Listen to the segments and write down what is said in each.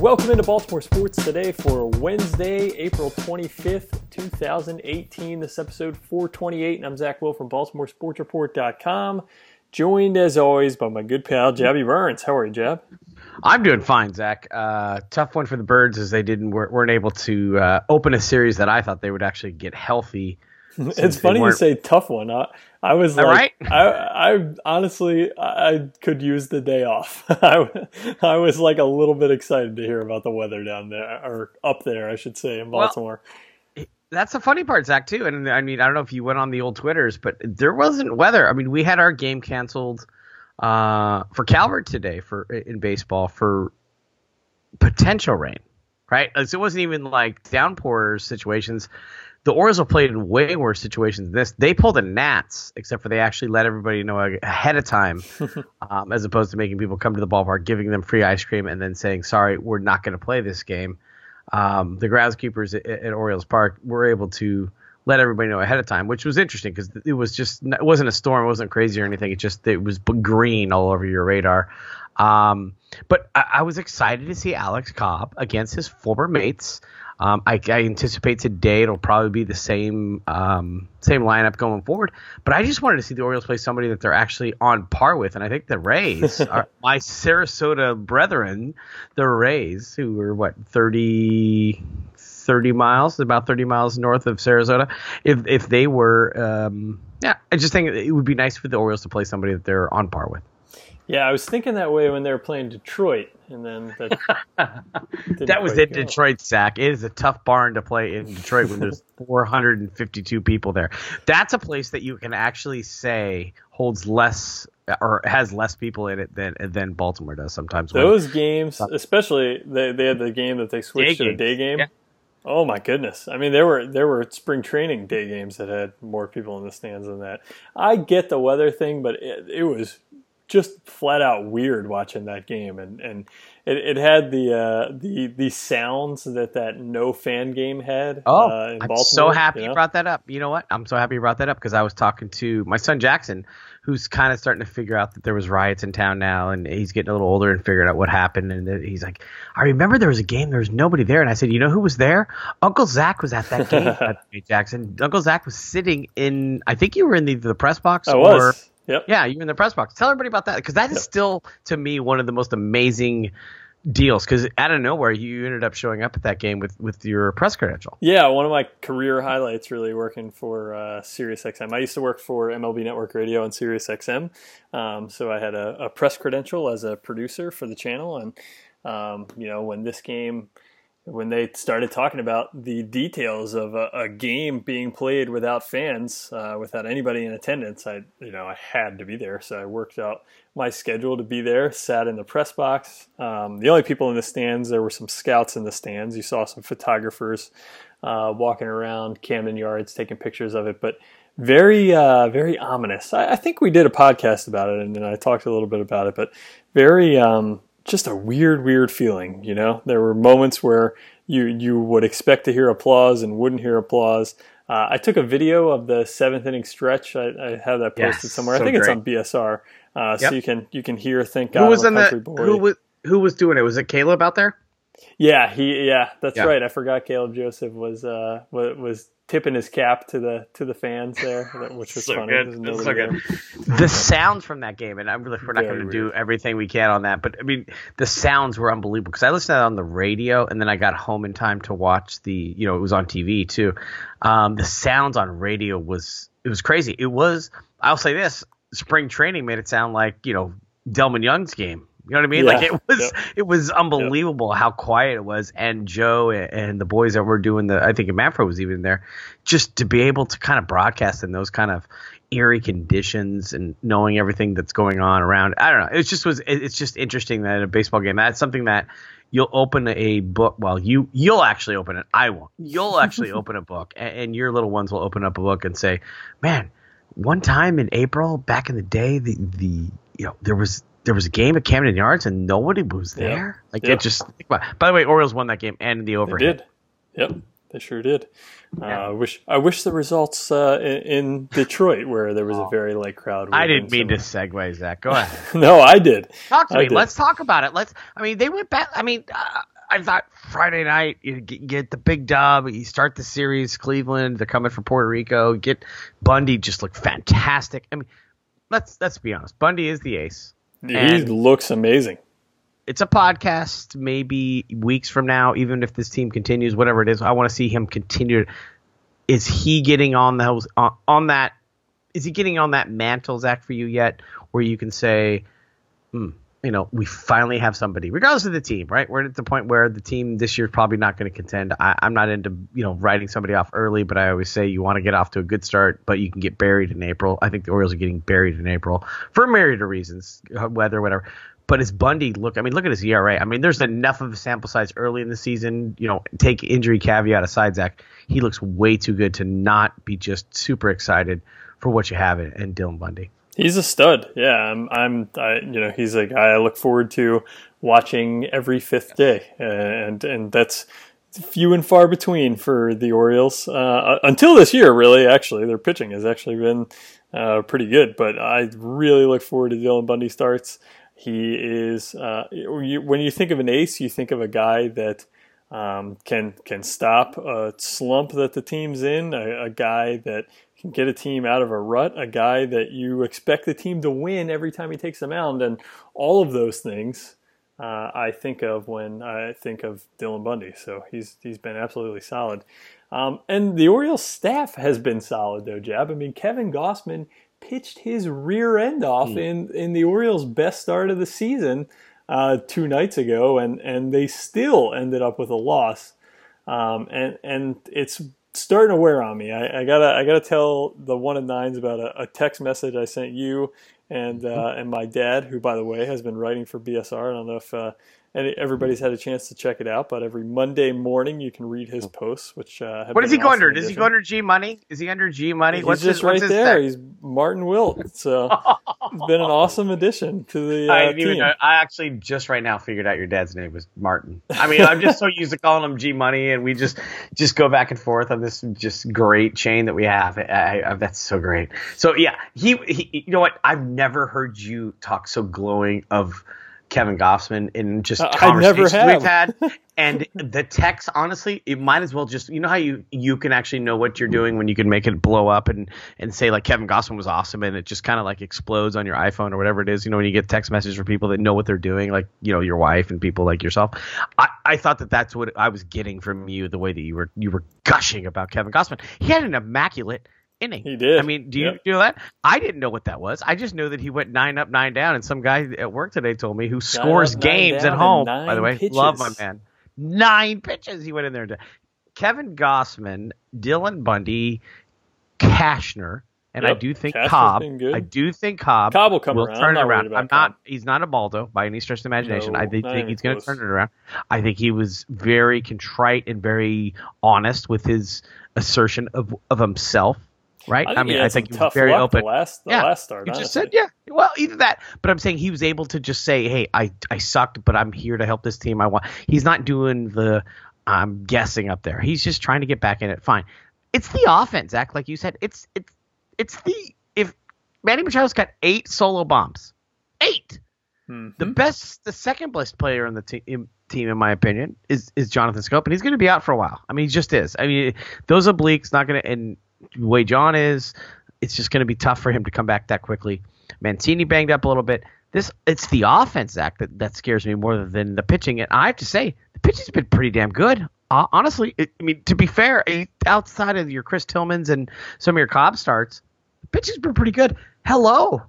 Welcome into Baltimore Sports today for Wednesday, April 25th, 2018. This episode 428, and I'm Zach Wilt from BaltimoreSportsReport.com. Joined as always by my good pal Jabby Burns. How are you, Jab? I'm doing fine, Zach. Uh, tough one for the Birds as they didn't weren't able to uh, open a series that I thought they would actually get healthy. It's funny you say tough one. I, I was like, right? I, I honestly, I could use the day off. I, I was like a little bit excited to hear about the weather down there, or up there, I should say, in Baltimore. Well, that's the funny part, Zach, too. And I mean, I don't know if you went on the old Twitters, but there wasn't weather. I mean, we had our game canceled uh, for Calvert today for in baseball for potential rain, right? So it wasn't even like downpour situations the Orioles have played in way worse situations than this. They pulled the Nats, except for they actually let everybody know ahead of time, um, as opposed to making people come to the ballpark, giving them free ice cream, and then saying, "Sorry, we're not going to play this game." Um, the groundskeepers at, at, Orioles Park were able to let everybody know ahead of time, which was interesting because it was just it wasn't a storm, it wasn't crazy or anything. It just it was green all over your radar. Um, but I, I was excited to see Alex Cobb against his former mates. Um, I, I, anticipate today it'll probably be the same um, same lineup going forward. But I just wanted to see the Orioles play somebody that they're actually on par with, and I think the Rays are my Sarasota brethren, the Rays, who are what 30, 30 miles, about thirty miles north of Sarasota. If if they were, um, yeah, I just think it would be nice for the Orioles to play somebody that they're on par with. Yeah, I was thinking that way when they were playing Detroit, and then that, that was in Detroit, Zach. It is a tough barn to play in Detroit when there's 452 people there. That's a place that you can actually say holds less or has less people in it than than Baltimore does sometimes. Those games, uh, especially they, they had the game that they switched day to a day game. Yeah. Oh my goodness! I mean, there were there were spring training day games that had more people in the stands than that. I get the weather thing, but it, it was just flat out weird watching that game, and and it, it had the uh, the the sounds that that no fan game had. Oh, uh, I'm Baltimore, so happy you, know? brought that up. You know what? I'm so happy you brought that up because I was talking to my son Jackson, who's kind of starting to figure out that there was riots in town now, and he's getting a little older and figuring out what happened. And he's like, I remember there was a game, there was nobody there, and I said, you know who was there? Uncle Zach was at that game. Jackson, Uncle Zach was sitting in. I think you were in the, the press box. I or, was Yep. Yeah, you're in the press box. Tell everybody about that because that is yep. still to me one of the most amazing deals because out of nowhere you ended up showing up at that game with with your press credential. Yeah, one of my career highlights really working for uh, SiriusXM. I used to work for MLB Network Radio and SiriusXM, um, so I had a, a, press credential as a producer for the channel, and um, you know when this game when they started talking about the details of a, a game being played without fans, uh, without anybody in attendance, I you know I had to be there, so I worked out my schedule to be there. Sat in the press box. Um, the only people in the stands, there were some scouts in the stands. You saw some photographers uh, walking around Camden Yards taking pictures of it, but very uh, very ominous. I, I, think we did a podcast about it, and, and, I talked a little bit about it, but very. Um, just a weird, weird feeling. You know, there were moments where you you would expect to hear applause and wouldn't hear applause. Uh, I took a video of the seventh inning stretch. I, I have that posted yes, somewhere. I think great. it's on BSR, uh, yep. so you can you can hear. Thank God, who was in the who was who was doing it? Was it Caleb out there? Yeah, he yeah, that's yeah. right. I forgot Caleb Joseph was uh was tipping his cap to the to the fans there, which was so funny. Good. So good. The sounds from that game, and I'm really we're not going to do everything we can on that, but I mean the sounds were unbelievable because I listened to that on the radio, and then I got home in time to watch the you know it was on TV too. Um, the sounds on radio was it was crazy. It was I'll say this: spring training made it sound like you know Delmon Young's game you know what I mean? Yeah. Like it was, yep. it was unbelievable yep. how quiet it was. And Joe and the boys that were doing the, I think Manfred was even there, just to be able to kind of broadcast in those kind of eerie conditions and knowing everything that's going on around. I don't know. It just was. It's just interesting that a baseball game. That's something that you'll open a book. Well, you you'll actually open it. I won't. You'll actually open a book, and, and your little ones will open up a book and say, "Man, one time in April back in the day, the the you know there was there was a game at Camden Yards and nobody was there. Like it just. By the way, Orioles won that game and the overhead. They did. Yep, they sure did. Uh, I wish I wish the results uh, in, in, Detroit where there was a oh. very light crowd. I didn't mean to segue, Zach. Go ahead. no, I did. Talk to I me. Did. Let's talk about it. Let's. I mean, they went back. I mean, uh, I thought Friday night you get, get the big dub, you start the series, Cleveland, they're coming from Puerto Rico, get Bundy just looked fantastic. I mean, let's let's be honest, Bundy is the ace. He and looks amazing. It's a podcast. Maybe weeks from now, even if this team continues, whatever it is, I want to see him continue. Is he getting on those on, on that? Is he getting on that mantle, Zach, for you yet, where you can say, hmm, you know, we finally have somebody, regardless of the team, right? We're at the point where the team this year is probably not going to contend. I, am not into, you know, writing somebody off early, but I always say you want to get off to a good start, but you can get buried in April. I think the Orioles are getting buried in April for a myriad of reasons, uh, weather, whatever. But as Bundy look, I mean, look at his ERA. I mean, there's enough of a sample size early in the season. You know, take injury caveat aside, Zach. He looks way too good to not be just super excited for what you have in, in Dylan Bundy. He's a stud. Yeah, I'm. I'm. I, you know, he's a guy I look forward to watching every fifth day, and and that's few and far between for the Orioles uh, until this year. Really, actually, their pitching has actually been uh, pretty good. But I really look forward to Dylan Bundy starts. He is uh, when you think of an ace, you think of a guy that um, can can stop a slump that the team's in, a, a guy that get a team out of a rut, a guy that you expect the team to win every time he takes the mound, and all of those things uh, I think of when I think of Dylan Bundy. So he's he's been absolutely solid. Um, and the Orioles staff has been solid though, Jab. I mean, Kevin Gausman pitched his rear end off mm. in in the Orioles' best start of the season uh, two nights ago, and and they still ended up with a loss. Um, and and it's starting to wear on me. I, I, gotta I gotta tell the one and nines about a, a text message I sent you and uh, mm-hmm. and my dad, who by the way has been writing for BSR. I don't know if uh, and everybody's had a chance to check it out. But every Monday morning, you can read his posts. Which uh, what does he go under? Does he go under G Money? Is he under G Money? He's what's just his, right there. He's Martin Wilt. So it's been an awesome addition to the. Uh, I team. Know, I actually just right now figured out your dad's name was Martin. I mean, I'm just so used to calling him G Money, and we just just go back and forth on this just great chain that we have. I, I, that's so great. So yeah, he, he. You know what? I've never heard you talk so glowing of Kevin Gausman in just uh, conversations we've had. And the text, honestly, it might as well just you know how you you can actually know what you're doing when you can make it blow up and and say like Kevin Gausman was awesome and it just kind of like explodes on your iPhone or whatever it is. You know when you get text messages from people that know what they're doing, like you know your wife and people like yourself. I, I thought that that's what I was getting from you, the way that you were you were gushing about Kevin Gausman. He had an immaculate inning. He did. I mean, do you, yep. know that? I didn't know what that was. I just know that he went nine up, nine down. And some guy at work today told me who scores up, games at home. By the way, pitches. love my man. Nine pitches he went in there. To. Kevin Gausman, Dylan Bundy, Cashner. And yep. I do think Cobb. I do think Cobb. Cobb will come will around. turn it around. I'm Cobb. not. He's not a Baldo by any stretch of the imagination. No, I think, think he's going to turn it around. I think he was very contrite and very honest with his assertion of of himself right? I, I mean, I think he was very open. The last, the yeah, last start. You just said, yeah. Well, either that, but I'm saying he was able to just say, "Hey, I I sucked, but I'm here to help this team. I want." He's not doing the I'm guessing up there. He's just trying to get back in it. Fine. It's the offense, Zach, like you said. It's it's it's the if Manny Machado's got eight solo bombs, 8 mm-hmm. The best, the second best player on the team, team, in my opinion, is is Jonathan Schoop, and he's going to be out for a while. I mean, he just is. I mean, those obliques not going to, and the way John is, it's just going to be tough for him to come back that quickly. Mancini banged up a little bit. This it's the offense, Zach, that, that scares me more than the pitching. And I have to say, the pitching's been pretty damn good. Uh, honestly, it, I mean, to be fair, outside of your Chris Tillmans and some of your Cobb starts, the pitching's been pretty good. Hello.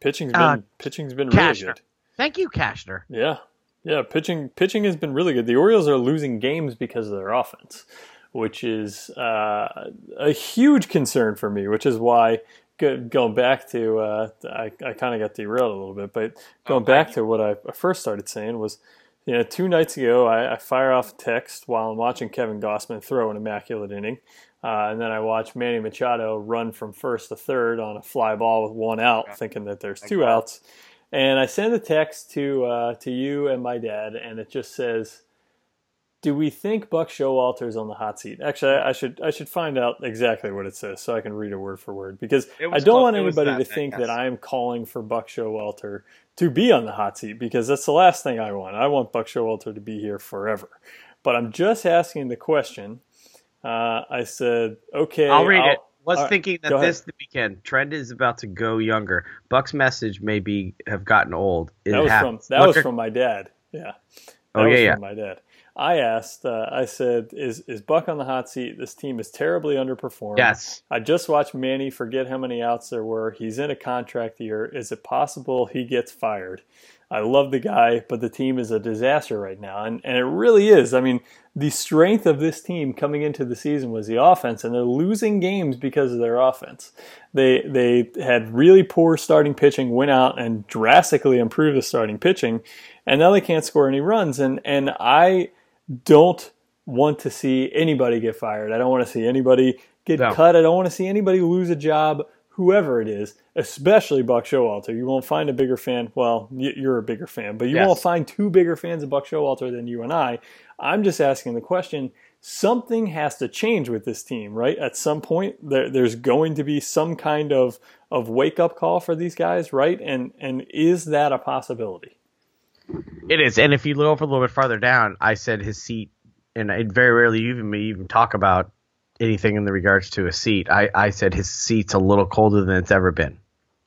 Pitching's been uh, pitching's been really good. Thank you, Cashner. Yeah. Yeah, pitching pitching has been really good. The Orioles are losing games because of their offense which is uh, a huge concern for me, which is why going back to uh, I, I kind of got derailed a little bit, but going oh, back to what I first started saying was, you know, two nights ago I, I fire off a text while I'm watching Kevin Gausman throw an immaculate inning, uh, and then I watch Manny Machado run from first to third on a fly ball with one out, thinking that there's two outs, and I send a text to uh, to you and my dad, and it just says do we think Buck Showalter is on the hot seat? Actually, I should I should find out exactly what it says so I can read it word for word because I don't close, want anybody to think that I am calling for Buck Showalter to be on the hot seat because that's the last thing I want. I want Buck Showalter to be here forever. But I'm just asking the question. Uh, I said, okay, I'll read I'll, it. Was right, thinking that this the weekend trend is about to go younger. Buck's message maybe have gotten old. It that was happens. from that was from my dad. Yeah. That oh yeah, yeah. my dad. I asked, uh, I said, is, is Buck on the hot seat? This team is terribly underperformed. Yes. I just watched Manny forget how many outs there were. He's in a contract year. Is it possible he gets fired? I love the guy, but the team is a disaster right now. And, and it really is. I mean, the strength of this team coming into the season was the offense, and they're losing games because of their offense. They, they had really poor starting pitching, went out and drastically improved the starting pitching, and now they can't score any runs. And, and I, don't want to see anybody get fired. I don't want to see anybody get no. cut. I don't want to see anybody lose a job, whoever it is, especially Buck Showalter. You won't find a bigger fan. Well, you're a bigger fan, but you yes. won't find two bigger fans of Buck Showalter than you and I. I'm just asking the question. Something has to change with this team, right? At some point, there, there's going to be some kind of, of wake up call for these guys, right? And and is that a possibility? It is, and if you look over a little bit farther down, I said his seat, and I very rarely even even talk about anything in the regards to a seat. I, I said his seat's a little colder than it's ever been,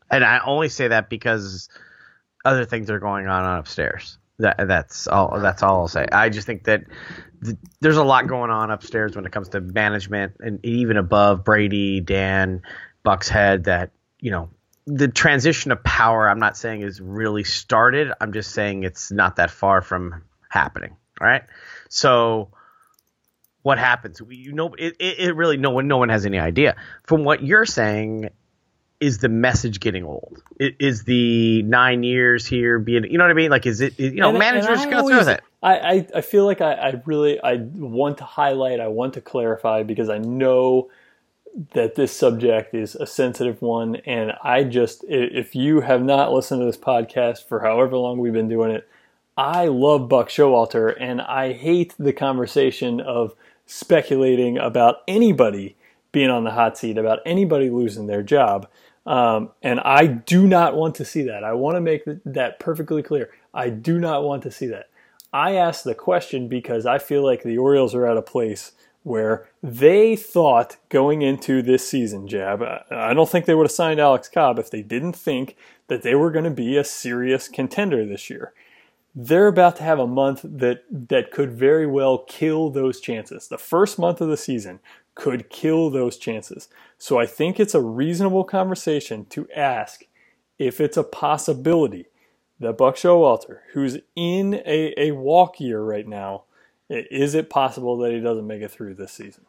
and I only say that because other things are going on upstairs. That that's all. That's all I'll say. I just think that th- there's a lot going on upstairs when it comes to management, and even above Brady, Dan, Buck's head. That you know the transition of power, I'm not saying is really started. I'm just saying it's not that far from happening. All right. So what happens? We, you know, it, it really no one no one has any idea. From what you're saying, is the message getting old? Is the nine years here being, you know what I mean? Like, is it, you know, and, managers and go through it. I, I, I feel like I, I really, I want to highlight, I want to clarify because I know that this subject is a sensitive one. And I just, if you have not listened to this podcast for however long we've been doing it, I love Buck Showalter and I hate the conversation of speculating about anybody being on the hot seat, about anybody losing their job. Um, and I do not want to see that. I want to make that perfectly clear. I do not want to see that. I ask the question because I feel like the Orioles are at a place where they thought going into this season, Jab, I don't think they would have signed Alex Cobb if they didn't think that they were going to be a serious contender this year. They're about to have a month that, that could very well kill those chances. The first month of the season could kill those chances. So I think it's a reasonable conversation to ask if it's a possibility that Buck Showalter, who's in a, a walk year right now, is it possible that he doesn't make it through this season?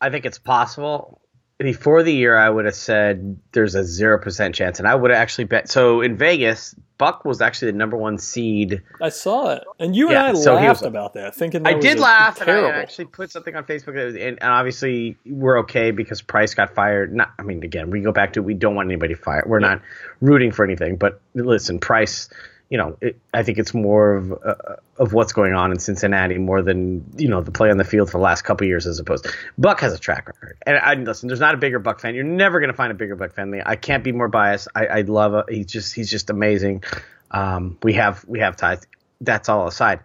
I think it's possible. Before the year, I would have said there's a zero percent chance, and I would have actually bet. So in Vegas, Buck was actually the number one seed. I saw it, and you yeah, and I so laughed was, about that, thinking that I did laugh. Terrible. And I actually put something on Facebook, and, and obviously we're okay because Price got fired. Not, I mean, again, we go back to we don't want anybody fired. We're yeah. not rooting for anything, but listen, Price you know, it, I think it's more of uh, of what's going on in Cincinnati more than you know the play on the field for the last couple years as opposed. Buck has a track record, and I listen. There's not a bigger Buck fan. You're never going to find a bigger Buck fan. I can't be more biased. I, I love it. He's just he's just amazing. Um, we have we have ties. That's all aside.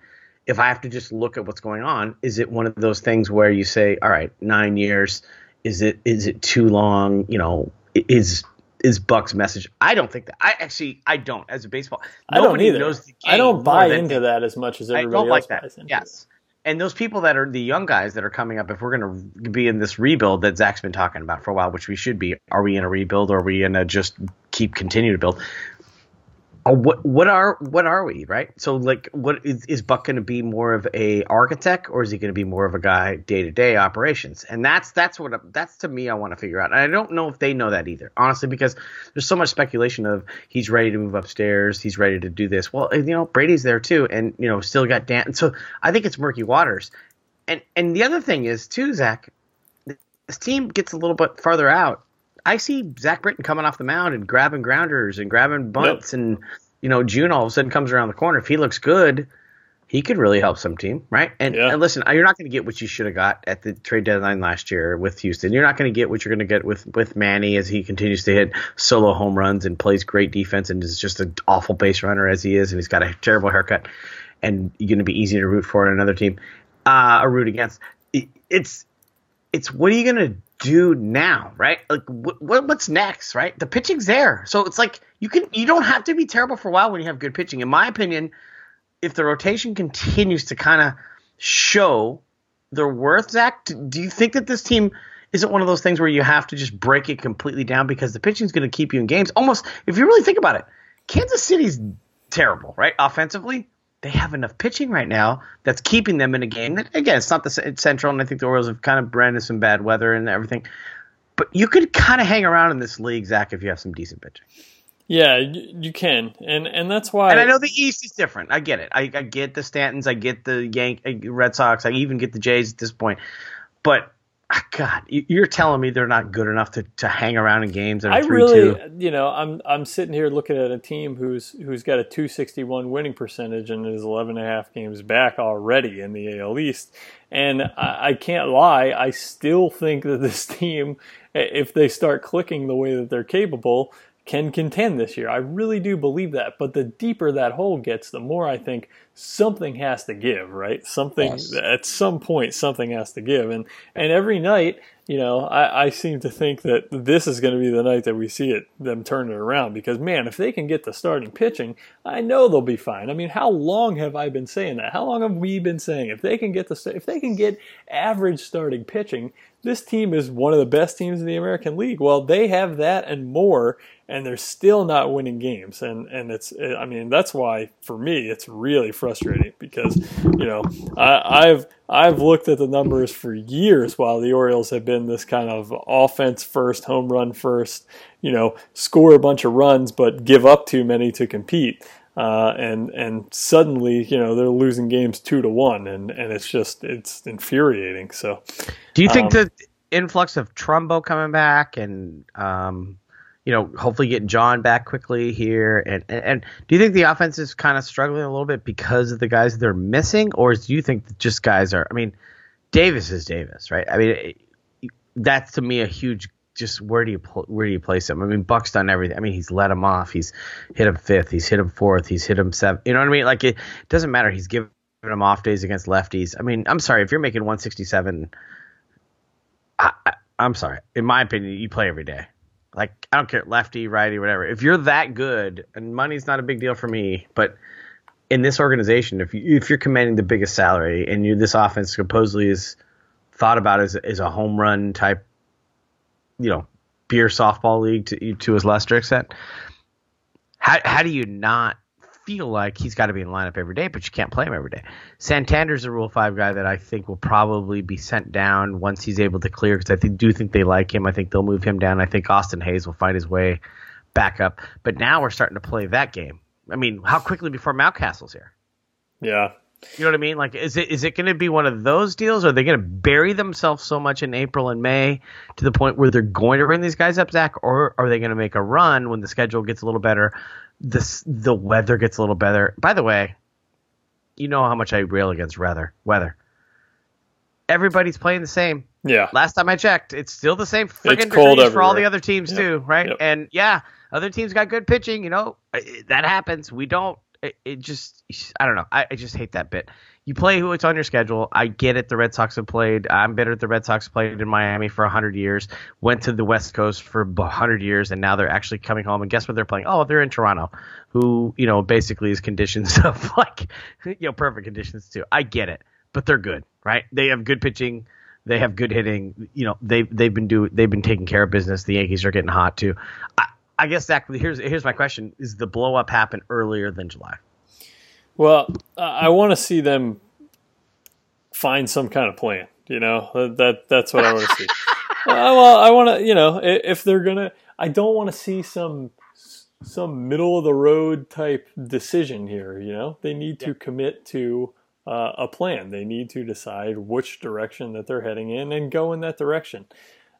If I have to just look at what's going on, is it one of those things where you say, all right, nine years? Is it is it too long? You know, is is Buck's message. I don't think that. I actually I don't as a baseball. I don't either. I don't buy into that as much as everybody I don't like that. Yes. And those people that are the young guys that are coming up, if we're going to be in this rebuild that Zach's been talking about for a while, which we should be, are we in a rebuild or are we in a just keep continue to build? Oh, what what are what are we right? So like, what is, is Buck going to be more of a architect or is he going to be more of a guy day to day operations? And that's that's what that's to me I want to figure out. And I don't know if they know that either, honestly, because there's so much speculation of he's ready to move upstairs, he's ready to do this. Well, you know, Brady's there too, and you know, still got Dan. So I think it's murky waters. And and the other thing is too, Zach, this team gets a little bit farther out I see Zach Britton coming off the mound and grabbing grounders and grabbing bunts, yep. and you know June all of a sudden comes around the corner. If he looks good, he could really help some team, right? And, Yeah. and listen, you're not going to get what you should have got at the trade deadline last year with Houston. You're not going to get what you're going to get with with Manny as he continues to hit solo home runs and plays great defense and is just an awful base runner as he is, and he's got a terrible haircut, and you're going to be easy to root for in another team, uh, or root against. It- It's it's what are you going to do now, right? Like what, what what's next, right? The pitching's there, so it's like you can you don't have to be terrible for a while when you have good pitching. In my opinion if the rotation continues to kind of show their worth, Zach, do you think that this team isn't one of those things where you have to just break it completely down because the pitching is going to keep you in games? Almost, if you really think about it, Kansas City's terrible, right? Offensively, they have enough pitching right now that's keeping them in a game. That, again, it's not the c- central, and I think the Orioles have kind of branded some bad weather and everything. But you could kind of hang around in this league, Zach, if you have some decent pitching. Yeah, you, can, and and that's why. And I know the East is different. I get it. I, I get the Stantons. I get the Yank uh, Red Sox. I even get the Jays at this point. But Ah, God, you- you're telling me they're not good enough to, to hang around in games that are I really, two. you know, I'm I'm sitting here looking at a team who's who's got a 261 winning percentage and is 11 and a half games back already in the AL East, and I, I can't lie, I still think that this team, if they start clicking the way that they're capable, can contend this year. I really do believe that. But the deeper that hole gets, the more I think something has to give, right? Something Yes. at some point something has to give. And and every night, you know, I, I seem to think that this is going to be the night that we see it them turn it around because man, if they can get the starting pitching, I know they'll be fine. I mean, how long have I been saying that? How long have we been saying if they can get the if they can get average starting pitching, this team is one of the best teams in the American League. Well, they have that and more, and they're still not winning games. And and it's I mean that's why for me it's really frustrating because you know I, I've I've looked at the numbers for years while the Orioles have been this kind of offense first, home run first, you know, score a bunch of runs but give up too many to compete. Uh, and and suddenly, you know, they're losing games two to one, and, and it's just it's infuriating. So, Do you think um, the influx of Trumbo coming back and um, you know, hopefully getting John back quickly here, and, and and do you think the offense is kind of struggling a little bit because of the guys they're missing, or do you think that just guys are? I mean, Davis is Davis, right? I mean, it, that's to me a huge. Just where do you pl- where do you place him? I mean, Buck's done everything. I mean, he's let him off. He's hit him fifth. He's hit him fourth. He's hit him seventh. You know what I mean? Like it doesn't matter. He's given him off days against lefties. I mean, I'm sorry if you're making 167. I, I, I'm sorry. In my opinion, you play every day. Like I don't care lefty, righty, whatever. If you're that good, and money's not a big deal for me, but in this organization, if you if you're commanding the biggest salary and you this offense supposedly is thought about as as a home run type, you know, beer softball league to to his lesser extent, how how do you not feel like he's got to be in the lineup every day, but you can't play him every day. Santander's a Rule Five guy that I think will probably be sent down once he's able to clear because I do think they like him. I think they'll move him down. I think Austin Hays will find his way back up. But now we're starting to play that game. I mean, how quickly before Mountcastle's here? yeah, You know what I mean? Like, is it is it going to be one of those deals? Or are they going to bury themselves so much in April and May to the point where they're going to bring these guys up, Zach? Or are they going to make a run when the schedule gets a little better, the the weather gets a little better? By the way, you know how much I rail against weather. Weather. Everybody's playing the same. yeah. Last time I checked, it's still the same friggin' cold for all the other teams Yep. too, right? Yep. And yeah, other teams got good pitching. You know, uh, that happens. We don't. It, just, I don't know. I, I just hate that bit. You play who it's on your schedule. I get it. The Red Sox have played. I'm bitter. The Red Sox played in Miami for hundred years. Went to the West Coast for hundred years, and now they're actually coming home. And guess what? They're playing. Oh, they're in Toronto, who you know basically is conditions of like, you know, perfect conditions too. I get it, but they're good, right? They have good pitching. They have good hitting. You know, they they've been do they've been taking care of business. The Yankees are getting hot too. I, I guess Zach, here's here's my question: Is the blow up happen earlier than July? Well, I want to see them find some kind of plan. You know, that, that that's what I want to see. uh, well, I want to, you know, if they're gonna, I don't want to see some some middle of the road type decision here. You know, they need to commit to uh, a plan. They need to decide which direction that they're heading in and go in that direction.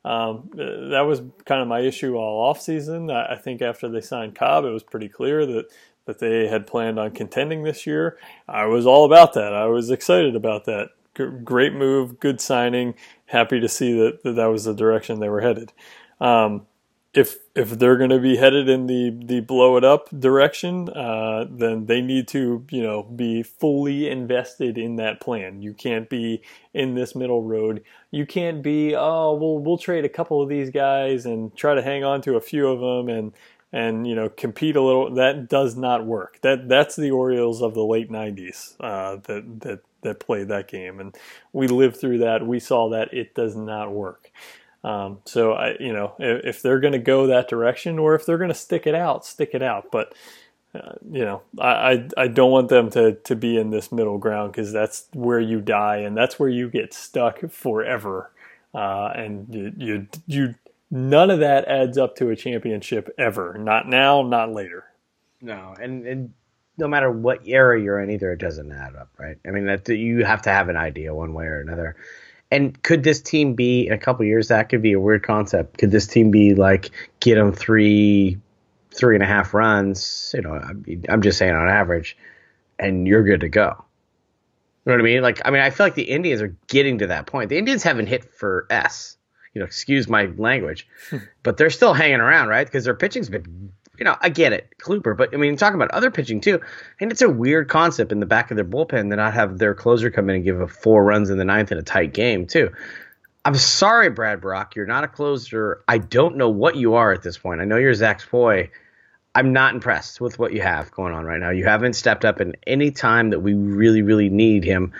Um, that was kind of my issue all off season. I I think after they signed Cobb, it was pretty clear that that they had planned on contending this year. I was all about that. I was excited about that. G- great move, good signing. Happy to see that that, that was the direction they were headed. Um, if if they're going to be headed in the the blow it up direction, uh, then they need to you know be fully invested in that plan. You can't be in this middle road. You can't be oh we'll we'll trade a couple of these guys and try to hang on to a few of them and and you know compete a little. That does not work. That that's the Orioles of the late '90s uh, that that that played that game, and we lived through that. We saw that it does not work. Um, so I, you know, if, if they're going to go that direction, or if they're going to stick it out, stick it out. But uh, you know, I, I, I don't want them to to be in this middle ground because that's where you die and that's where you get stuck forever. Uh, and you, you you none of that adds up to a championship ever. Not now, not later. No, and and no matter what era you're in, either it doesn't add up, right? I mean, that you have to have an idea one way or another. And could this team be in a couple years? That could be a weird concept. Could this team be like get them three, three and a half runs? You know, I mean, I'm just saying on average, and you're good to go. You know what I mean? Like, I mean, I feel like the Indians are getting to that point. The Indians haven't hit for S. You know, excuse my language, hmm. but they're still hanging around, right? Because their pitching's been you know, I get it, Kluber, but I mean, talking about other pitching too, and it's a weird concept in the back of their bullpen to not have their closer come in and give a four runs in the ninth in a tight game too. I'm sorry, Brad Brach, you're not a closer. I don't know what you are at this point. I know you're Zach Foy. I'm not impressed with what you have going on right now. You haven't stepped up in any time that we really, really need him.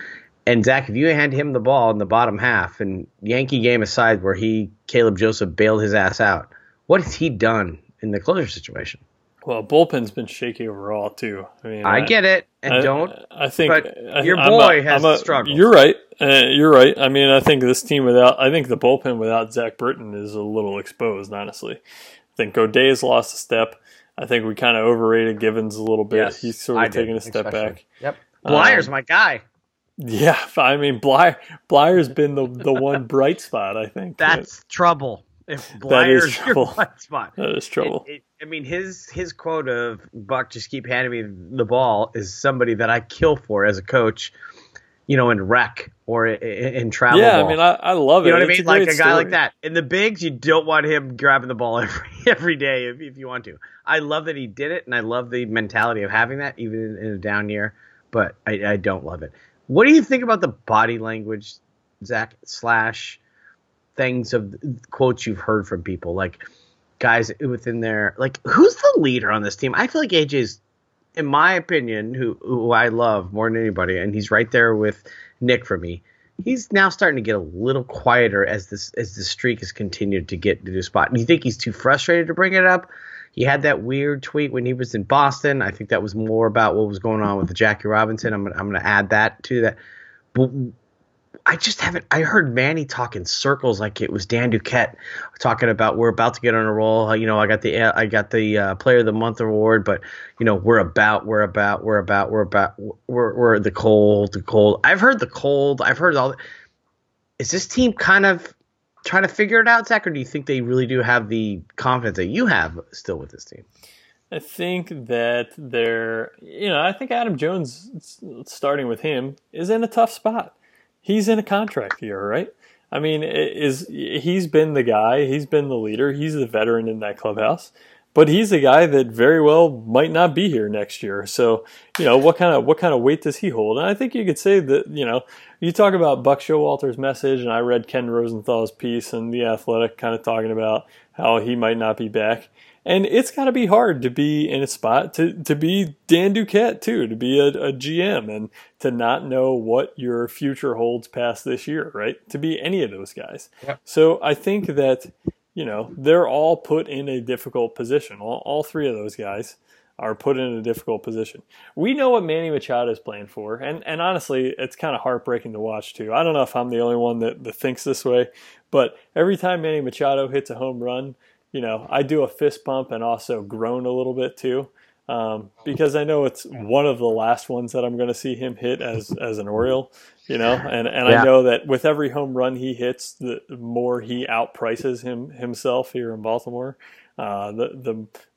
And Zach, if you hand him the ball in the bottom half, and Yankee game aside, where he Caleb Joseph bailed his ass out, what has he done in the closer situation. Well, bullpen's been shaky overall too. I mean, I, I get it, and I, don't. I think but your boy a, has a, struggled. You're right. Uh, you're right. I mean, I think this team without, I think the bullpen without Zach Britton is a little exposed. Honestly, I think Godet has lost a step. I think we kind of overrated Givens a little bit. Yes, He's sort of taking a step especially. back. Yep. Bleier's um, my guy. Yeah, I mean Bleier Bleier's been the the one bright spot. I think that's trouble. If Bleier's your blind spot, that is trouble. It, it, I mean, his his quote of "Buck, just keep handing me the ball" is somebody that I kill for as a coach. You know, in rec or in, in travel. Yeah, ball. I mean, I, I love it. You know what it's I mean? Like a guy story. like that. In the bigs, you don't want him grabbing the ball every every day if, if you want to. I love that he did it, and I love the mentality of having that, even in, in a down year. But I, I don't love it. What do you think about the body language, Zach slash? Things of quotes you've heard from people, like guys within there. Like, who's the leader on this team? I feel like AJ's, in my opinion, who who I love more than anybody, and he's right there with Nick for me. He's now starting to get a little quieter as this as the streak has continued to get to the spot. Do you think he's too frustrated to bring it up? He had that weird tweet when he was in Boston. I think that was more about what was going on with Jackie Robinson. I'm, I'm going to add that to that. But I just haven't. I heard Manny talk in circles like it was Dan Duquette talking about we're about to get on a roll. You know, I got the I got the uh, Player of the Month award, but you know we're about we're about we're about we're about we're we're the cold the cold. I've heard the cold. I've heard all. Is this team kind of trying to figure it out, Zach, or do you think they really do have the confidence that you have still with this team? I think that they're, you know, I think Adam Jones, starting with him, is in a tough spot he's in a contract year, right? I mean, is he's been the guy, he's been the leader, he's the veteran in that clubhouse, but he's a guy that very well might not be here next year. So, you know, what kind of what kind of weight does he hold? And I think you could say that, you know, you talk about Buck Showalter's message, and I read Ken Rosenthal's piece and the Athletic, kind of talking about how he might not be back. And it's got to be hard to be in a spot to, to be Dan Duquette too, to be a, a, GM and to not know what your future holds past this year, right? To be any of those guys. Yep. So I think that, you know, they're all put in a difficult position. All, all three of those guys are put in a difficult position. We know what Manny Machado is playing for, and, and honestly, it's kind of heartbreaking to watch too. I don't know if I'm the only one that, that thinks this way, but every time Manny Machado hits a home run, you know, I do a fist pump and also groan a little bit too, um, because I know it's one of the last ones that I'm going to see him hit as as an Oriole. You know, and and yeah. I know that with every home run he hits, the more he outprices him himself here in Baltimore. Uh, the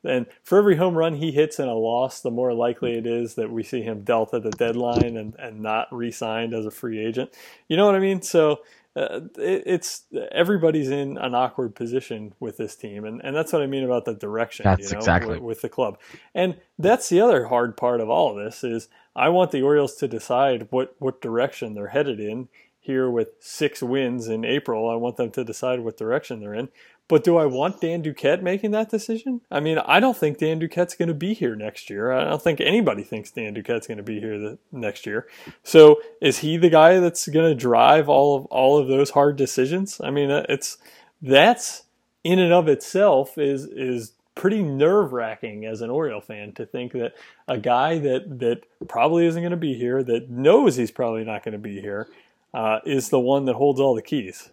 the and for every home run he hits in a loss, the more likely it is that we see him dealt at the deadline and, and not re-signed as a free agent. You know what I mean? So uh, it, it's everybody's in an awkward position with this team, and, and that's what I mean about the direction. That's you know, exactly with, with the club, and that's the other hard part of all of this is I want the Orioles to decide what what direction they're headed in here with six wins in April. I want them to decide what direction they're in. But do I want Dan Duquette making that decision? I mean, I don't think Dan Duquette's going to be here next year. I don't think anybody thinks Dan Duquette's going to be here the, next year. So is he the guy that's going to drive all of all of those hard decisions? I mean, uh, it's that's in and of itself is is pretty nerve wracking as an Oriole fan to think that a guy that that probably isn't going to be here, that knows he's probably not going to be here, uh, is the one that holds all the keys.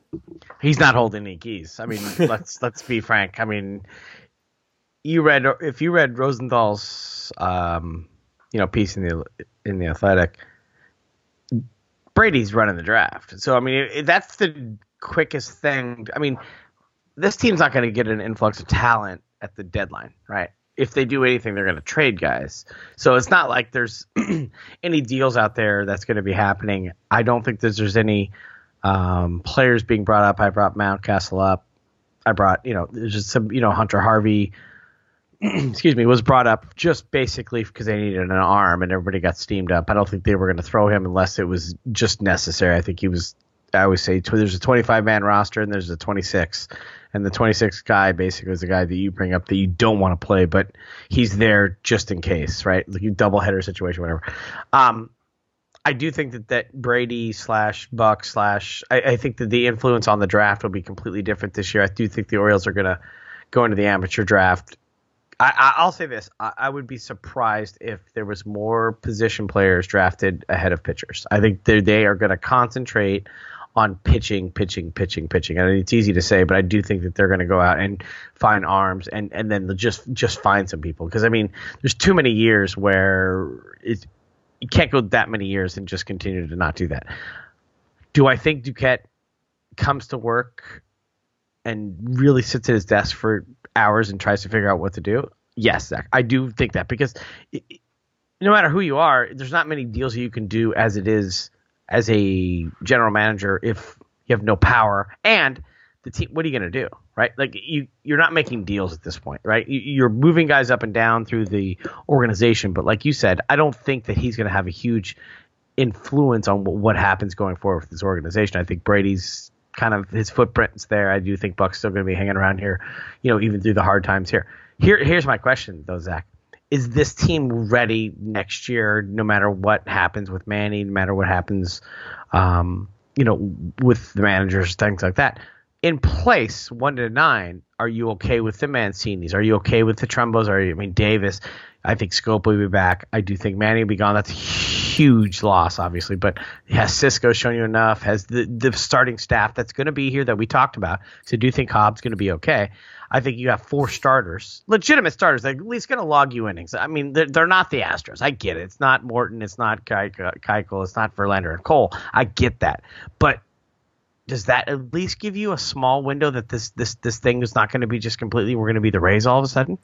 He's not holding any keys. I mean, let's let's be frank. I mean, you read if you read Rosenthal's um, you know piece in the in the Athletic, Brady's running the draft. So I mean, it, that's the quickest thing. I mean, this team's not going to get an influx of talent at the deadline, right? If they do anything, they're going to trade guys. So it's not like there's any deals out there that's going to be happening. I don't think that there's any um, players being brought up. I brought Mountcastle up. I brought, you know, there's just some, you know, Hunter Harvey, excuse me, was brought up just basically because they needed an arm and everybody got steamed up. I don't think they were going to throw him unless it was just necessary. I think he was, I always say, there's a 25 man roster and there's a 26 and the 26th guy basically is the guy that you bring up that you don't want to play, but he's there just in case, right? Like you double header situation, whatever. Um, I do think that that Brady slash Buck slash I, I, think that the influence on the draft will be completely different this year. I do think the Orioles are going to go into the amateur draft. I, will say this: I, I, would be surprised if there was more position players drafted ahead of pitchers. I think they are going to concentrate on pitching, pitching, pitching, pitching. And it's easy to say, but I do think that they're going to go out and find arms and and then just just find some people because I mean, there's too many years where it you can't go that many years and just continue to not do that. Do I think Duquette comes to work and really sits at his desk for hours and tries to figure out what to do? Yes, Zach, I do think that because it, no matter who you are, there's not many deals you can do as it is as a general manager if you have no power. And the team what are you going to do right? Like you you're not making deals at this point right? You're moving guys up and down through the organization. But like you said i don't think that he's going to have a huge influence on what happens going forward with this organization. I think brady's kind of his footprint's there. I do think buck's still going to be hanging around here you know even through the hard times here. Here here's my question though zach is this team ready next year, no matter what happens with Manny, no matter what happens, um, you know, with the managers, things like that? In place, one to nine, are you okay with the Mancinis? Are you okay with the Trumbos? Are you, I mean, Davis? I think Schoop will be back. I do think Manny will be gone. That's a huge loss, obviously, but has Sisco shown you enough? Has the, the starting staff that's going to be here that we talked about? So do think Hobbs going to be okay. I think you have four starters, legitimate starters, that at least going to log you innings. I mean, they're, they're, not the Astros. I get it. It's not Morton. It's not Keuchel. It's not Verlander and Cole. I get that. But does that at least give you a small window that this this this thing is not going to be just completely? We're going to be the Rays all of a sudden.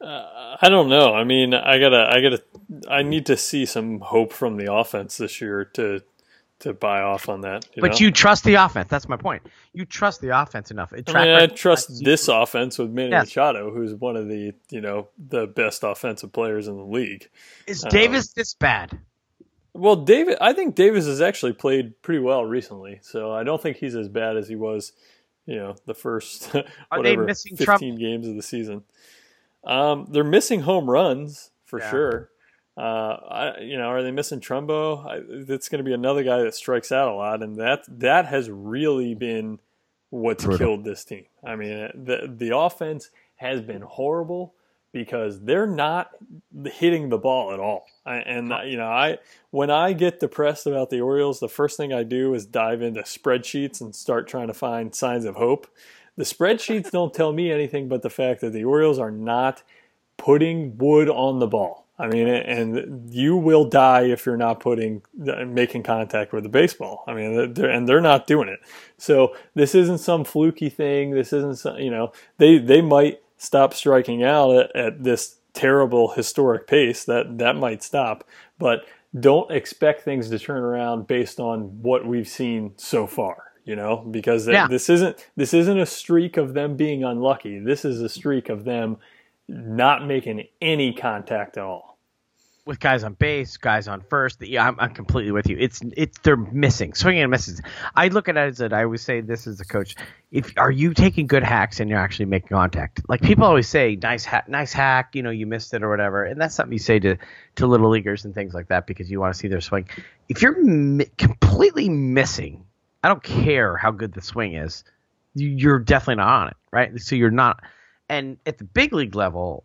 Uh, I don't know. I mean, I gotta, I gotta, I need to see some hope from the offense this year to to buy off on that. You but know? you trust the offense. That's my point. You trust the offense enough. I, mean, I trust this offense with Manny yes. Machado, who's one of the you know the best offensive players in the league. Is Davis um, this bad? Well, David, I think Davis has actually played pretty well recently, so I don't think he's as bad as he was, you know, the first whatever fifteen Trump? games of the season. Um, they're missing home runs for yeah. sure. Uh, I, you know, are they missing Trumbo? I, it's going to be another guy that strikes out a lot, and that that has really been what's Brutal. killed this team. I mean, the the offense has been horrible because they're not hitting the ball at all. I, and you know, I when I get depressed about the Orioles, the first thing I do is dive into spreadsheets and start trying to find signs of hope. The spreadsheets don't tell me anything but the fact that the Orioles are not putting wood on the ball. I mean, and you will die if you're not putting making contact with the baseball. I mean, they're, and they're not doing it. So this isn't some fluky thing. This isn't some, you know they they might stop striking out at, at this terrible historic pace, that that might stop. But don't expect things to turn around based on what we've seen so far. You know, because Yeah. this isn't this isn't a streak of them being unlucky. This is a streak of them not making any contact at all. with guys on base, guys on first. Yeah, I'm, I'm completely with you. It's it's they're missing swinging and misses. I look at it as that I always say this as a coach. If are you taking good hacks and you're actually making contact? Like people always say, nice hack, nice hack. You know, you missed it or whatever, and that's something you say to to little leaguers and things like that because you want to see their swing. If you're mi- completely missing, I don't care how good the swing is. you- You're definitely not on it, right? So you're not. And at the big league level,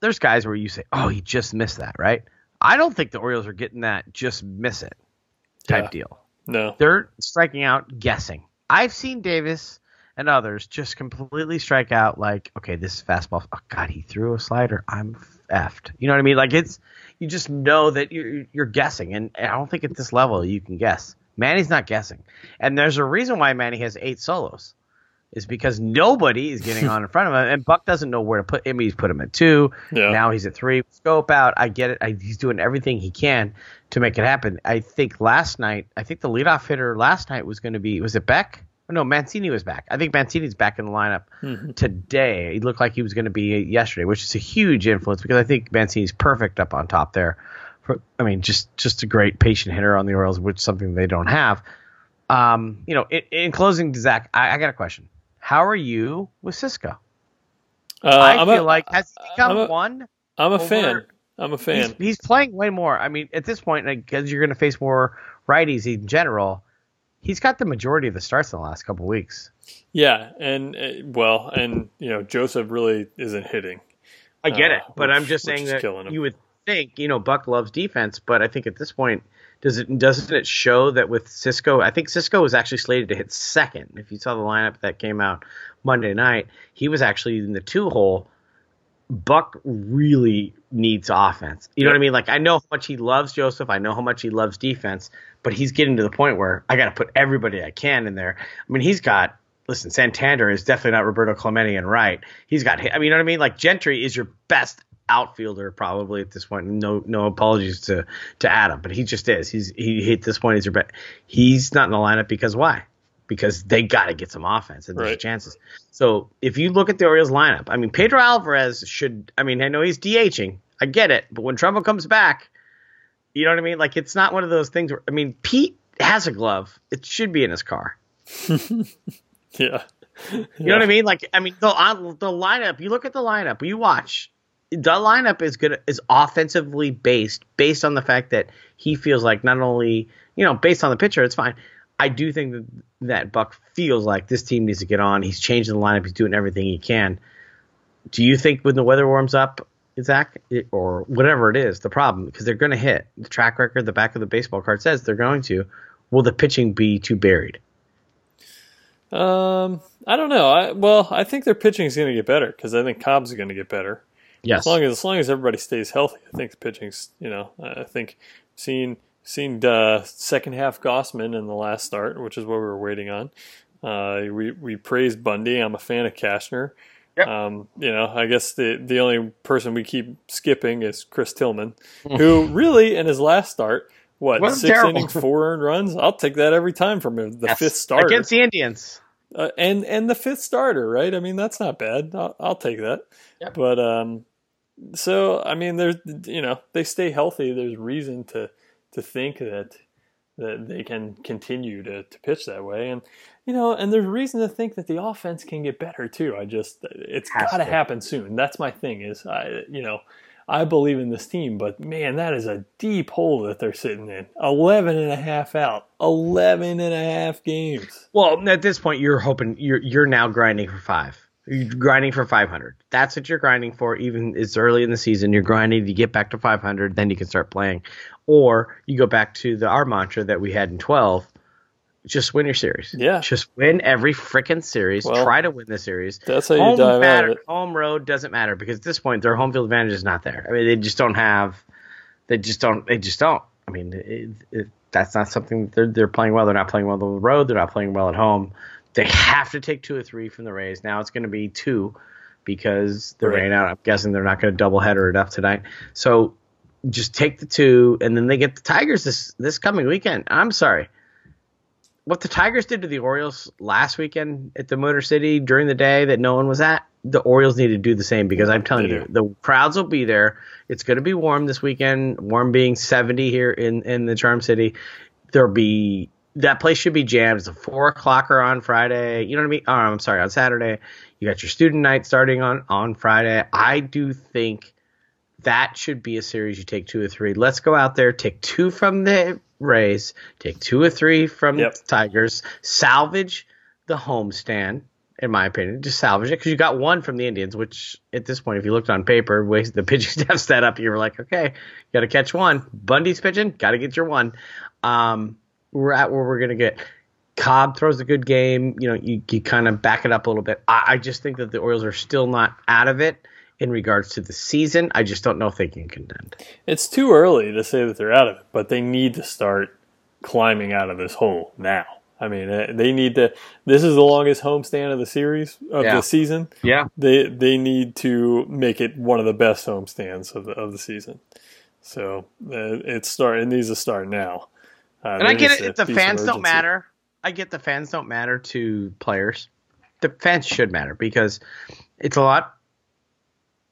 there's guys where you say, "Oh, he just missed that," right? I don't think the Orioles are getting that just miss it type Yeah. deal. No. They're striking out guessing. I've seen Davis and others just completely strike out like, okay, this is fastball. Oh God, he threw a slider. I'm effed. You know what I mean? Like it's you just know that you're you're guessing, and I don't think at this level you can guess. Manny's not guessing, and there's a reason why Manny has eight solos. Is because nobody is getting on in front of him, and Buck doesn't know where to put him. He's put him at two. Yeah. Now he's at three. Schoop out. I get it. I, he's doing everything he can to make it happen. I think last night, I think the leadoff hitter last night was going to be was it Beck? Oh, no, Mancini was back. I think Mancini's back in the lineup today. He looked like he was going to be yesterday, which is a huge influence because I think Mancini's perfect up on top there. For, I mean, just just a great patient hitter on the Orioles, which is something they don't have. Um, you know, in, in closing, Zach, I, I got a question. How are you with Sisco? Uh, I I'm feel a, like has he become I'm a- one? I'm a over- fan. I'm a fan. he's playing way more. I mean, at this point, because you're going to face more righties in general, he's got the majority of the starts in the last couple weeks. Yeah, and uh, well, and you know, Joseph really isn't hitting. I get Uh, it, but which- I'm just saying that you would think, you know, Buck loves defense, but I think at this point, does it doesn't it show that with Sisco? I think Sisco was actually slated to hit second. If you saw the lineup that came out Monday night, he was actually in the two hole. Buck really needs offense. You know what I mean? Like I know how much he loves Joseph. I know how much he loves defense, but he's getting to the point where I got to put everybody I can in there. I mean, he's got listen. Santander is definitely not Roberto Clemente and right. He's got. I mean, you know what I mean? Like Gentry is your best outfielder probably at this point. No, no apologies to to Adam, but he just is. He's he at this point he's your. He's not in the lineup because why? Because they got to get some offense and there's Right. chances. So if you look at the Orioles lineup, I mean Pedro Alvarez should. I mean I know he's DHing. I get it, but when Trumbo comes back, you know what I mean. Like it's not one of those things where I mean Pete has a glove. It should be in his car. Yeah. You know what I mean? Like, I mean, the the lineup. You look at the lineup. You watch. The lineup is good. Is offensively based, based on the fact that he feels like not only you know, based on the pitcher, it's fine. I do think that that Buck feels like this team needs to get on. He's changing the lineup. He's doing everything he can. Do you think when the weather warms up, Zach, it, or whatever it is, the problem because they're going to hit the track record, the back of the baseball card says they're going to. Will the pitching be too buried? Um, I don't know. I well, I think their pitching is going to get better because I think Cobb's going to get better. Yes. As long as as long as everybody stays healthy, I think the pitching's. You know, I think seen seen uh, second half Gausman in the last start, which is what we were waiting on. Uh, we we praised Bundy. I'm a fan of Cashner. Yep. Um, you know, I guess the the only person we keep skipping is Chris Tillman, who really in his last start, what Wasn't six terrible. innings, four earned runs. I'll take that every time from him. The Yes. fifth starter against the Indians. uh, and and the fifth starter, right? I mean, that's not bad. I'll, I'll take that. Yep. But um, so I mean, there's you know they stay healthy. There's reason to to think that that they can continue to to pitch that way, and you know, and there's reason to think that the offense can get better too. I just it's got to happen soon. That's my thing. Is I you know. I believe in this team, but man, that is a deep hole that they're sitting in. 11 and a half out. 11 and a half games. Well, at this point, you're hoping you're you're now grinding for five. You're grinding for 500. That's what you're grinding for. Even it's early in the season, you're grinding to get back to 500. Then you can start playing, or you go back to the our mantra that we had in 12. Just win your series. Yeah. Just win every freaking series. Well, Try to win the series. That's how you home dive out matter, of it. Home road doesn't matter because at this point their home field advantage is not there. I mean, they just don't have. They just don't. They just don't. I mean, it, it, that's not something they're they're playing well. They're not playing well on the road. They're not playing well at home. They have to take two or three from the Rays. Now it's going to be two because they're Right. rain out. I'm guessing they're not going to double header it up tonight. So just take the two, and then they get the Tigers this this coming weekend. I'm sorry. What the Tigers did to the Orioles last weekend at the Motor City during the day that no one was at, the Orioles need to do the same because I'm telling They you, the crowds will be there. It's going to be warm this weekend. Warm being 70 here in in the Charm City. There'll be that place should be jammed. It's a four o'clocker on Friday. You know what I mean? Oh, I'm sorry, on Saturday. You got your student night starting on on Friday. I do think that should be a series you take two or three. Let's go out there, take two from the Rays, take two or three from Yep. the Tigers, salvage the homestand. In my opinion, just salvage it because you got one from the Indians, which at this point, if you looked on paper, the pitching staff set up, you were like, okay, got to catch one. Bundy's pitching, got to get your one. Um, we're at where we're gonna get. Cobb throws a good game. You know, you, you kind of back it up a little bit. I, I just think that the Orioles are still not out of it in regards to the season. I just don't know if they can contend. It's too early to say that they're out of it, but they need to start climbing out of this hole now. I mean, they need to. This is the longest homestand of the series of Yeah. the season. Yeah. They they need to make it one of the best homestands of the of the season. So uh, it start. It needs to start now. Uh, And I get it. the fans don't matter, I get the fans don't matter to players. The fans should matter because it's a lot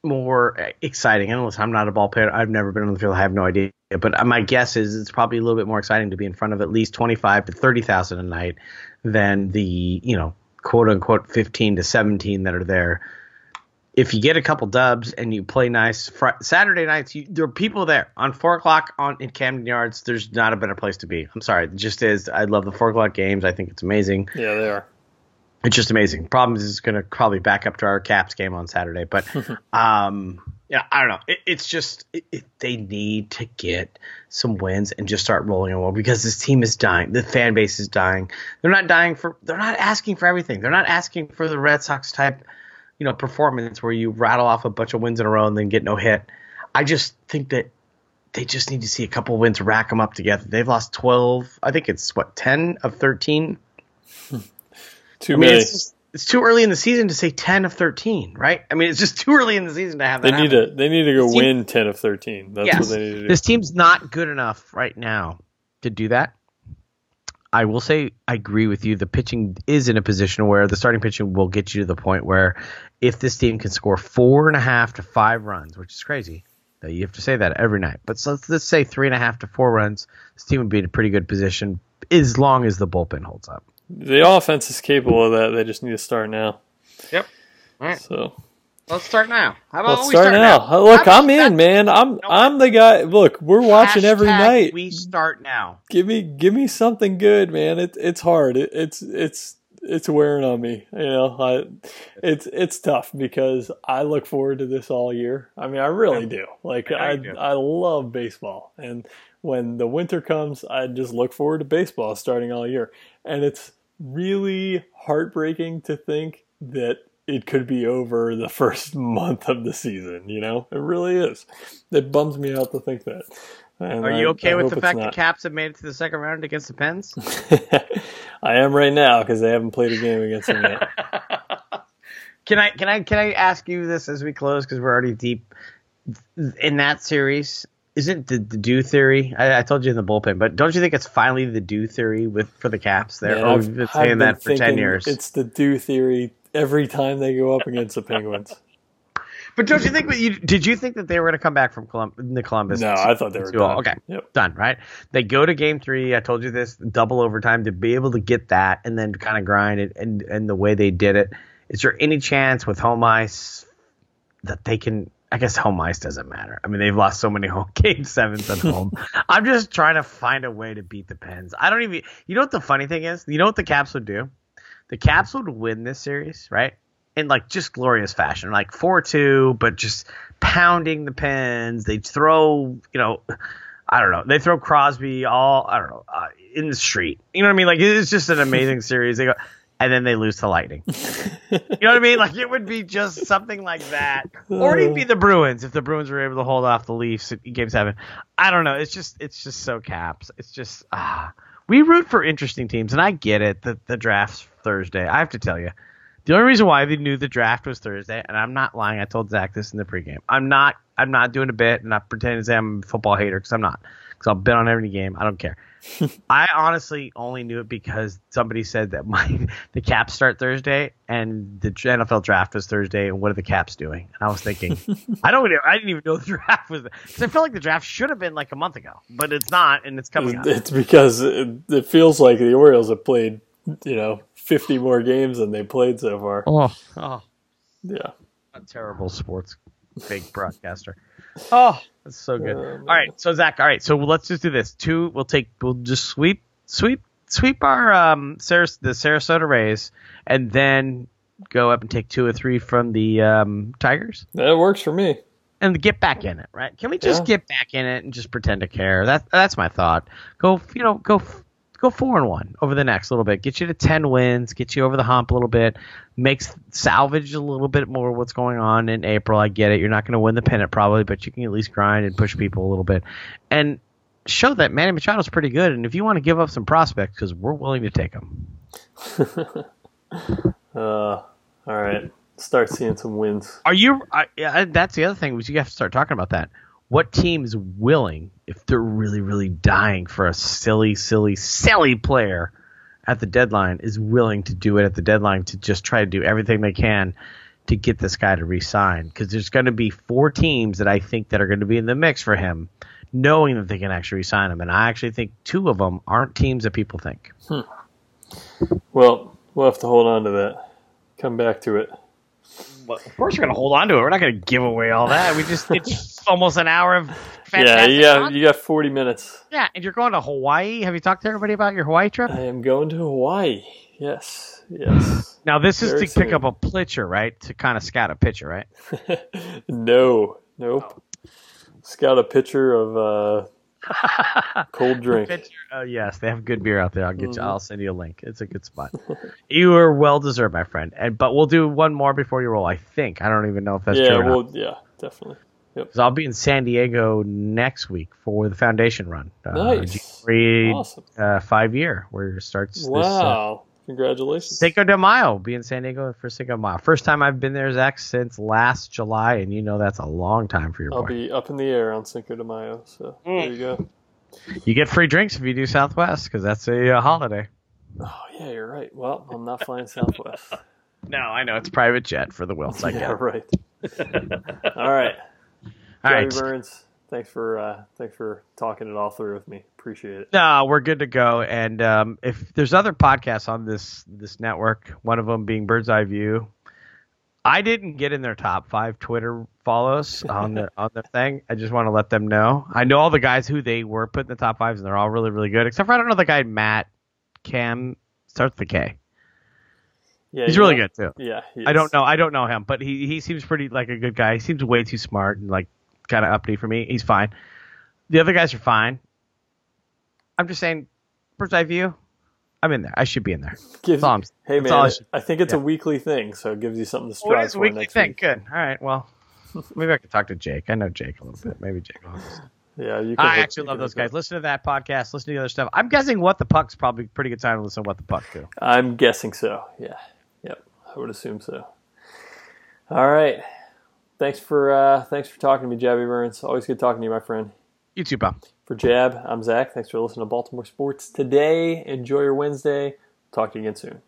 more exciting. And listen, I'm not a ball player. I've never been on the field. I have no idea. But my guess is it's probably a little bit more exciting to be in front of at least 25 to 30,000 a night than the, you know, quote unquote 15 to 17 that are there. If you get a couple dubs and you play nice fr- Saturday nights, you, there are people there on four o'clock on in Camden Yards. There's not a better place to be. I'm sorry, it just is. I love the four o'clock games. I think it's amazing. Yeah, they are. It's just amazing. Problem is, it's going to probably back up to our Caps game on Saturday. But um, yeah, I don't know. It, it's just it, it, they need to get some wins and just start rolling on well because this team is dying. The fan base is dying. They're not dying for. They're not asking for everything. They're not asking for the Red Sox type, you know, performance where you rattle off a bunch of wins in a row and then get no hit. I just think that they just need to see a couple wins rack them up together. They've lost twelve. I think it's what ten of thirteen Too I mean, many. it's, just, it's too early in the season to say 10 of 13, right? I mean, it's just too early in the season to have that They need happen. to. They need to go team- win ten of thirteen. That's Yes. what they need to do. This team's not good enough right now to do that. I will say I agree with you. The pitching is in a position where the starting pitching will get you to the point where if this team can score four and a half to five runs, which is crazy, that you have to say that every night. But so let's, let's say three and a half to four runs, this team would be in a pretty good position as long as the bullpen holds up. the offense is capable of that. They just need to start now. Yep. All right. So Let's start now. How about let's we start, now. Uh, Look, I'm about in, man. I'm what? I'm the guy. Look, we're watching every night. We start now. give me give me something good, man. It, it's hard. It, it's it's it's wearing on me. You know, I, it's it's tough because I look forward to this all year. I mean, I really do. Like I I do. I love baseball, and when the winter comes, I just look forward to baseball starting all year. And it's really heartbreaking to think that it could be over the first month of the season. You know, it really is. It bums me out to think that. And Are you okay I with the fact not. the Caps have made it to the second round against the Pens? I am right now because they haven't played a game against them yet. Can I can I can I ask you this as we close because we're already deep in that series? Isn't the, the do theory? I, I told you in the bullpen, but don't you think it's finally the do theory with for the Caps? There, Man, oh, I've- been saying been that for ten years. It's the do theory every time they go up against the Penguins. But don't you think? that You, did you think that they were going to come back from Colum- the Columbus? No, I thought they were done. Okay, Yep. done. Right? They go to Game Three. I told you this double overtime to be able to get that and then kind of grind it and and the way they did it. Is there any chance with home ice that they can? I guess home ice doesn't matter. I mean, they've lost so many home game sevens at home. I'm just trying to find a way to beat the Pens. I don't even. You know what the funny thing is? You know what the Caps would do? The Caps would win this series, right? In like just glorious fashion, like four two, but just pounding the Pens. They throw, you know, I don't know. They throw Crosby all I don't know uh, in the street. You know what I mean? Like it's just an amazing series. They go, and then they lose to Lightning. you know what I mean? Like it would be just something like that, or it'd be the Bruins if the Bruins were able to hold off the Leafs in Game Seven. I don't know. It's just it's just so caps. It's just ah. We root for interesting teams, and I get it. The the draft's Thursday. I have to tell you, The only reason why they knew the draft was Thursday, and I'm not lying. I told Zach this in the pregame. I'm not. I'm not doing a bit. and not pretending to say I'm a football hater because I'm not. Because I'll bet on every game. I don't care. I honestly only knew it because somebody said that my the Caps start Thursday and the NFL draft was Thursday, and what are the Caps doing? And I was thinking, I don't. Know, I didn't even know the draft was because I feel like the draft should have been like a month ago, but it's not, and it's coming. Up. It's because it, it feels like the Orioles have played, you know, fifty more games than they played so far. Oh, oh, Yeah. a terrible sports fake broadcaster. Oh, that's so good. Oh, all right, so Zach, all right, so let's just do this. Two, we'll take, we'll just sweep, sweep, sweep our um, Saras, the Sarasota Rays, and then go up and take two or three from the um, Tigers, That works for me. and get back in it. Right? Can we just Yeah. get back in it and just pretend to care? That that's my thought. Go, you know, go. Go four and one over the next little bit. Get you to ten wins. Get you over the hump a little bit. Makes salvage a little bit more what's going on in April. I get it. You're not going to win the pennant probably, but you can at least grind and push people a little bit, and show that Manny Machado's pretty good. And if you want to give up some prospects, because we're willing to take them. Uh, all right. Start seeing some wins. Are you? I, yeah, that's the other thing. Was you have to start talking about that. What team's willing, if they're really, really dying for a silly, silly, silly player at the deadline, is willing to do it at the deadline to just try to do everything they can to get this guy to resign? Because there's going to be four teams that I think that are going to be in the mix for him, knowing that they can actually resign him. And I actually think two of them aren't teams that people think. Hmm. Well, we'll have to hold on to that. Come back to it. Well, of course, we're going to hold on to it. We're not going to give away all that. We just it's almost an hour of yeah, fantastic you got content. you got forty minutes. Yeah, and you're going to Hawaii. Have you talked to everybody about your Hawaii trip? I am going to Hawaii. Yes, yes. Now this is Very to pick up a pitcher, right? To kind of scout a pitcher, right? no, nope. Scout a pitcher of uh, cold drink. Pitcher. Oh yes, they have good beer out there. I'll get you. Mhm. I'll send you a link. It's a good spot. you are well deserved, my friend. And but we'll do one more before you roll. I think. I don't even know if that's yeah, true. or not. well, yeah, definitely. Yep. 'Cause I'll be in San Diego next week for the foundation run. Uh, Nice. January, Awesome. uh, five year where it starts. This, uh, Wow. Congratulations. Cinco de Mayo. Be in San Diego for Cinco de Mayo. First time I've been there, Zach, since last July, and you know that's a long time for your I'll boy. be up in the air on Cinco de Mayo. So Mm. there you go. You get free drinks if you do Southwest because that's a uh, holiday. Oh yeah, you're right. Well, I'm not flying Southwest. No, I know it's private jet for the Wilts. I get yeah, it. right. All right. All Johnny right. Burns, thanks for uh, thanks for talking it all through with me. Appreciate it. No, we're good to go. And um, if there's other podcasts on this this network, one of them being Bird's Eye View, I didn't get in their top five Twitter follows on the on their thing. I just want to let them know. I know all the guys who they were put in the top fives, and they're all really really good. Except for I don't know the guy Matt Cam starts with the K. Yeah, He's really know- good too. Yeah, I don't know. I don't know him, but he he seems pretty like a good guy. He seems way too smart and like kind of uppity for me. He's fine. The other guys are fine. I'm just saying, bird's eye view. I'm in there. I should be in there. Gives- all hey that's I man, should- I think it's a weekly thing, so it gives you something to strive is a for weekly next thing. week. Good. All right. Well, maybe I could talk to Jake. I know Jake a little bit. Maybe Jake. will. Yeah, you. I actually you love those up. guys. Listen to that podcast. Listen to the other stuff. I'm guessing what the puck's probably a pretty good time to listen to what the puck too. I'm guessing so. Yeah. Yep. I would assume so. All right. Thanks for uh, thanks for talking to me, Jabby Burns. Always good talking to you, my friend. You too, pal. For Jab, I'm Zach. Thanks for listening to Baltimore Sports today. Enjoy your Wednesday. Talk to you again soon.